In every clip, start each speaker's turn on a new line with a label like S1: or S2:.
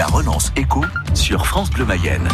S1: La relance éco sur France Bleu Mayenne.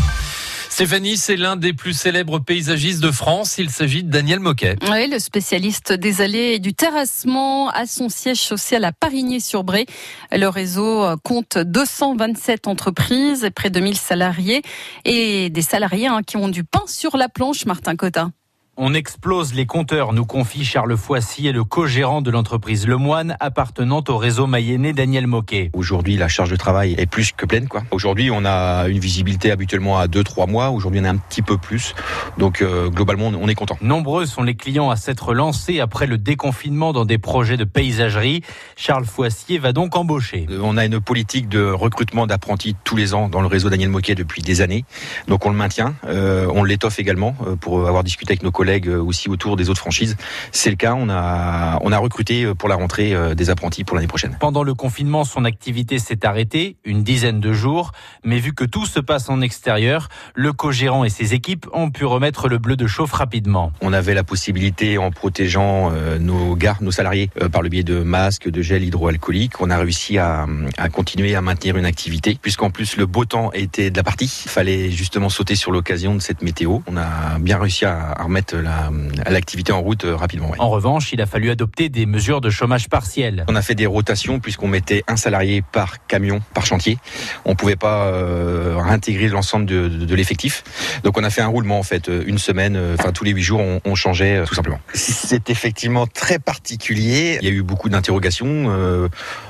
S2: Stéphanie, c'est l'un des plus célèbres paysagistes de France. Il s'agit de Daniel Moquet.
S3: Oui, le spécialiste des allées et du terrassement a son siège social à Parigny-sur-Bray. Le réseau compte 227 entreprises et près de 1000 salariés et des salariés hein, qui ont du pain sur la planche, Martin Cotin.
S4: On explose les compteurs, nous confie Charles Foissy et le co-gérant de l'entreprise Le Moine appartenant au réseau mayennais Daniel Moquet.
S5: Aujourd'hui, la charge de travail est plus que pleine. Quoi. Aujourd'hui, on a une visibilité habituellement à 2-3 mois. Aujourd'hui, on a un petit peu plus. Donc, euh, globalement, on est content.
S4: Nombreux sont les clients à s'être lancés après le déconfinement dans des projets de paysagerie. Charles Foissier va donc embaucher.
S5: Euh, on a une politique de recrutement d'apprentis tous les ans dans le réseau Daniel Moquet depuis des années. Donc, on le maintient. Euh, on l'étoffe également euh, pour avoir discuté avec nos collègues collègues euh, aussi autour des autres franchises. C'est le cas. On a, on a recruté euh, pour la rentrée euh, des apprentis pour l'année prochaine.
S4: Pendant le confinement, son activité s'est arrêtée, une dizaine de jours. Mais vu que tout se passe en extérieur, le co-gérant et ses équipes ont pu remettre le bleu de chauffe rapidement.
S5: On avait la possibilité, en protégeant nos gars, nos salariés, par le biais de masques, de gel hydroalcoolique, on a réussi à, à continuer à maintenir une activité. Puisqu'en plus, le beau temps était de la partie. Il fallait justement sauter sur l'occasion de cette météo. On a bien réussi à remettre l'activité en route euh, rapidement.
S4: En revanche, il a fallu adopter des mesures de chômage partiel.
S5: On a fait des rotations puisqu'on mettait un salarié par camion, par chantier. On pouvait pas euh, réintégrer l'ensemble de, de, l'effectif. Donc on a fait un roulement en fait, euh, une semaine, enfin tous les huit jours, on, on changeait tout simplement. C'est effectivement très particulier. Il y a eu beaucoup d'interrogations,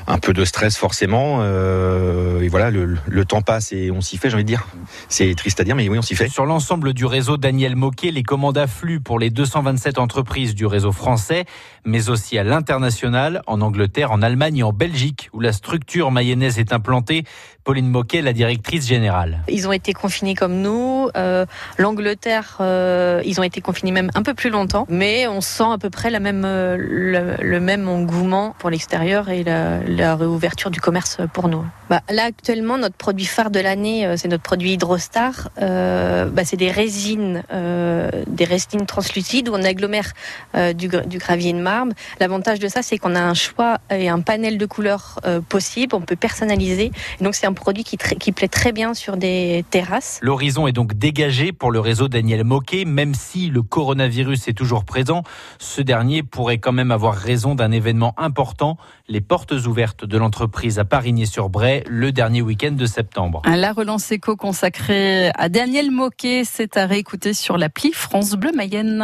S5: un peu de stress forcément. et voilà, le, le temps passe et on s'y fait, j'ai envie de dire. C'est triste à dire, mais oui, on s'y fait.
S4: Sur l'ensemble du réseau Daniel Moquet, les commandes affluent pour les 227 entreprises du réseau français, mais aussi à l'international, en Angleterre, en Allemagne et en Belgique, où la structure mayonnaise est implantée. Pauline Moquet, la directrice générale.
S6: Ils ont été confinés comme nous. Euh, L'Angleterre, euh, ils ont été confinés même un peu plus longtemps, mais on sent à peu près la même, euh, le, le, même engouement pour l'extérieur et la, la, réouverture du commerce pour nous. Bah, là, actuellement, notre produit phare de l'année, c'est notre produit Hydrostar. Euh, bah, c'est des résines, euh, des résines translucides où on agglomère du, du, gravier de marbre. L'avantage de ça, c'est qu'on a un choix et un panel de couleurs possibles. On peut personnaliser. Et donc, c'est un produit qui, qui, plaît très bien sur des terrasses.
S4: L'horizon est donc dégagé pour le réseau Daniel Moquet, même si le coronavirus est toujours présent. Ce dernier pourrait quand même avoir raison d'un événement important, les portes ouvertes de l'entreprise à Parigny-sur-Bray le dernier week-end de septembre.
S3: La relance éco consacrée à Daniel Moquet, c'est à réécouter sur l'appli France Bleu Mayenne. egen